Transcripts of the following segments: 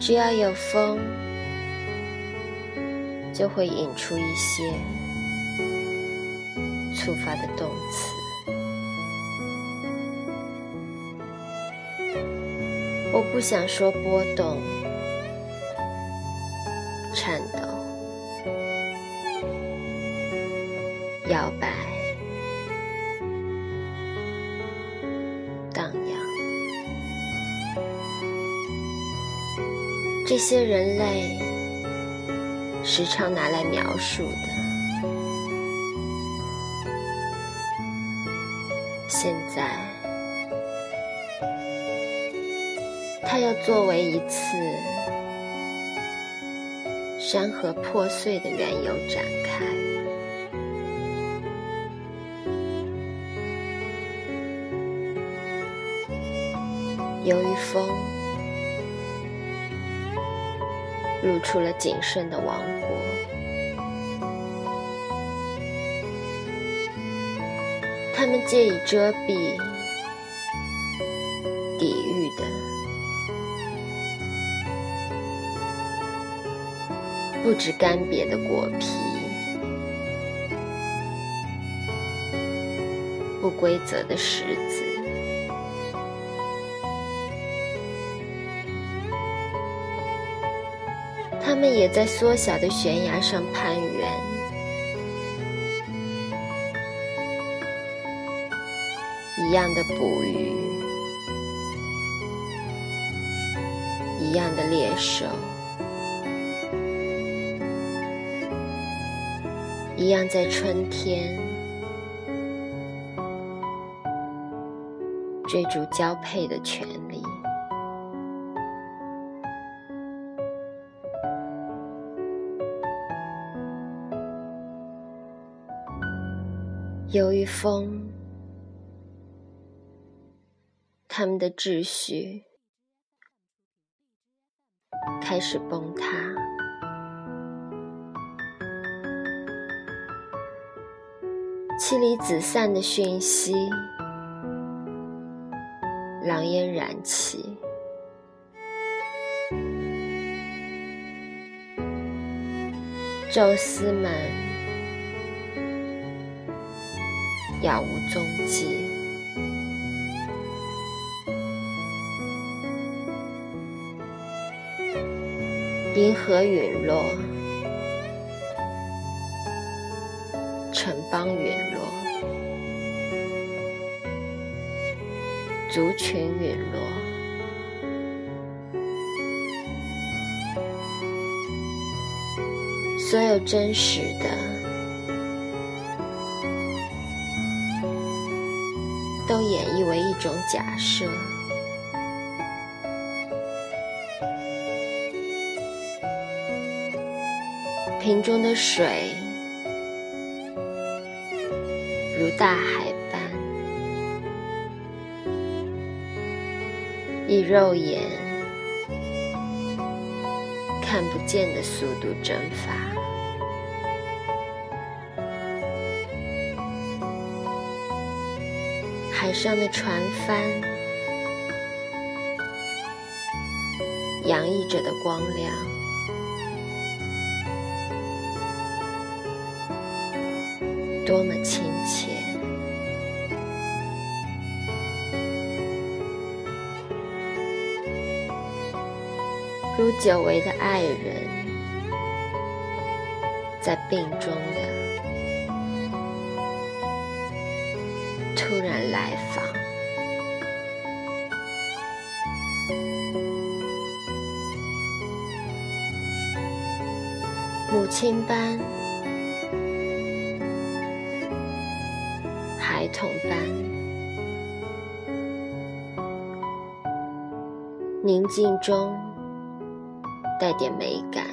只要有风，就会引出一些触发的动词。我不想说波动、颤抖、摇摆、这些人类时常拿来描述的，现在。它要作为一次山河破碎的缘由展开。由于风露出了仅剩的王国，他们借以遮蔽、抵御的。不止干瘪的果皮，不规则的石子，它们也在缩小的悬崖上攀援，一样的捕鱼，一样的猎手。一样在春天追逐交配的权。由于风，他们的秩序开始崩塌。妻离子散的讯息，狼烟燃起，宙斯们杳无踪迹，银河陨落。城邦陨落，族群陨落，所有真实的种假设，瓶中的水。如大海般，以肉眼看不见的速度蒸发。海上的船帆洋溢着的光亮。多么亲切，如久违的爱人，在病中的母亲般。孩童般宁静中带点美感，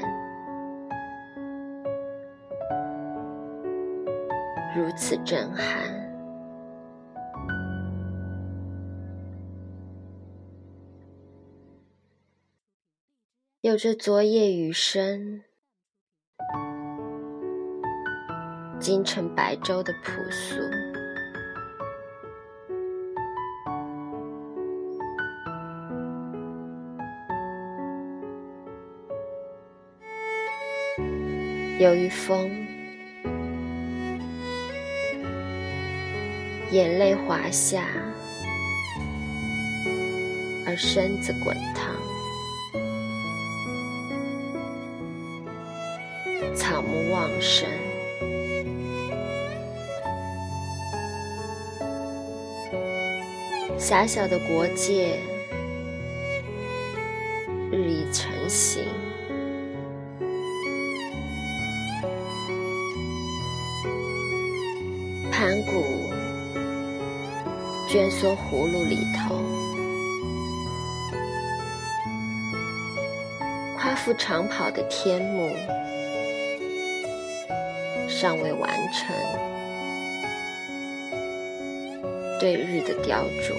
如此震撼，有着昨夜雨声、京城白粥的朴素，由于风眼泪滑下，而身子滚烫，草木旺盛。狭小的国界日益成型。盘古蜷缩葫芦里头，夸父长跑的天幕尚未完成，对日的雕琢，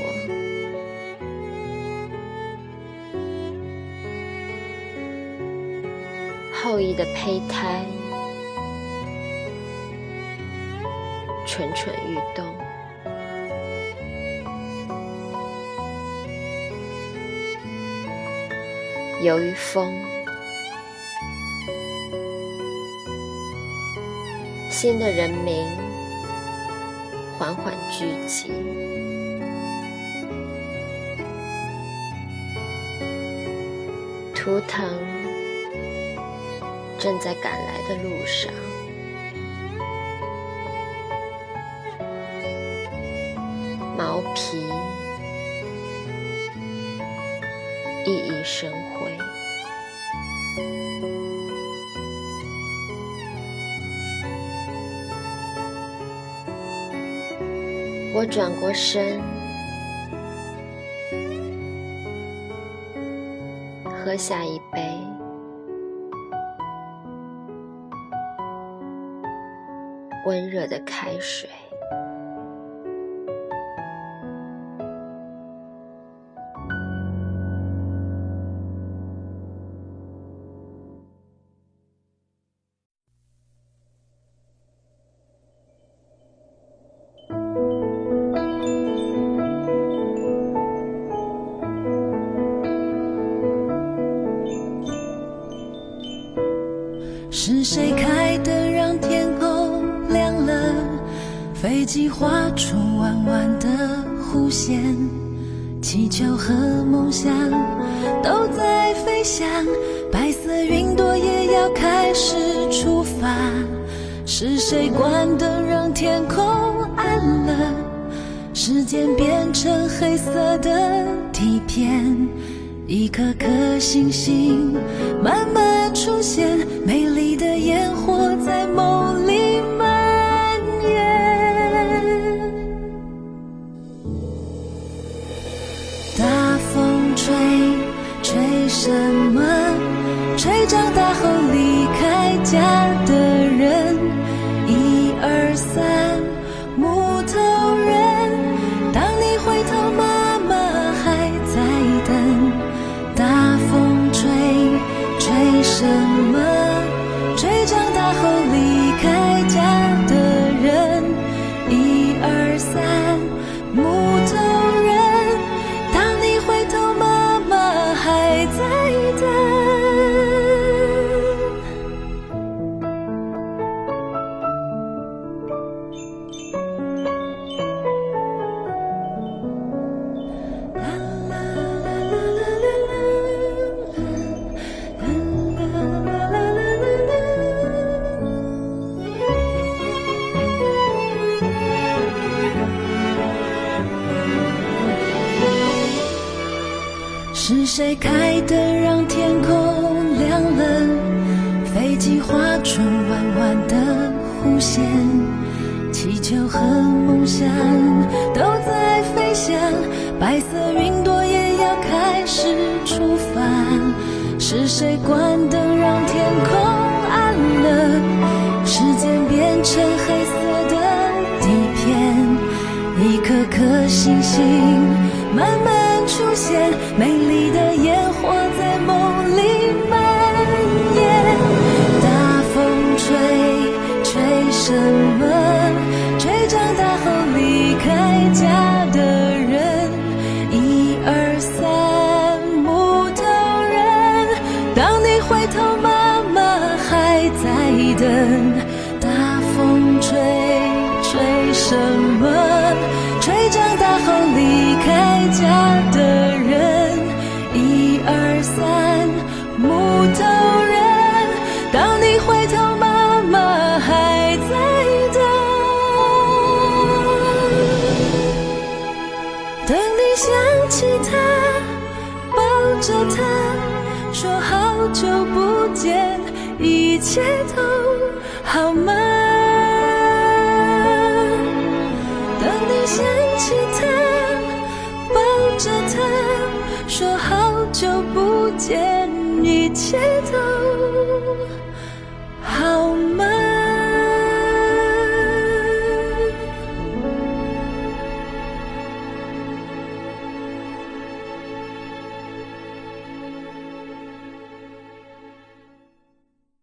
后羿的胚胎。蠢蠢欲动，由于风，新的人民缓缓聚集，图腾正在赶来的路上。毛皮熠熠生辉，我转过身，喝下一杯温热的开水。是谁开灯让天空亮了？飞机划出弯弯的弧线，气球和梦想都在飞翔，白色云朵也要开始出发。是谁关灯让天空暗了？时间变成黑色的底片。一颗颗星星慢慢出现，美丽的烟火在梦里蔓延。大风吹，吹什么？吹长大后离开家飞机画出弯弯的弧线，气球和梦想都在飞翔，白色云朵也要开始出发。是谁关灯让天空暗了？时间变成黑色的底片。一颗颗星星慢慢出现，美丽的夜什么吹长大后离开家的人一二三木头人当你回头妈妈还在等大风吹吹什么吹长大后离开家的着他，说好久不见，一切都好吗？当你想起他，抱着他，说好久不见，一切都。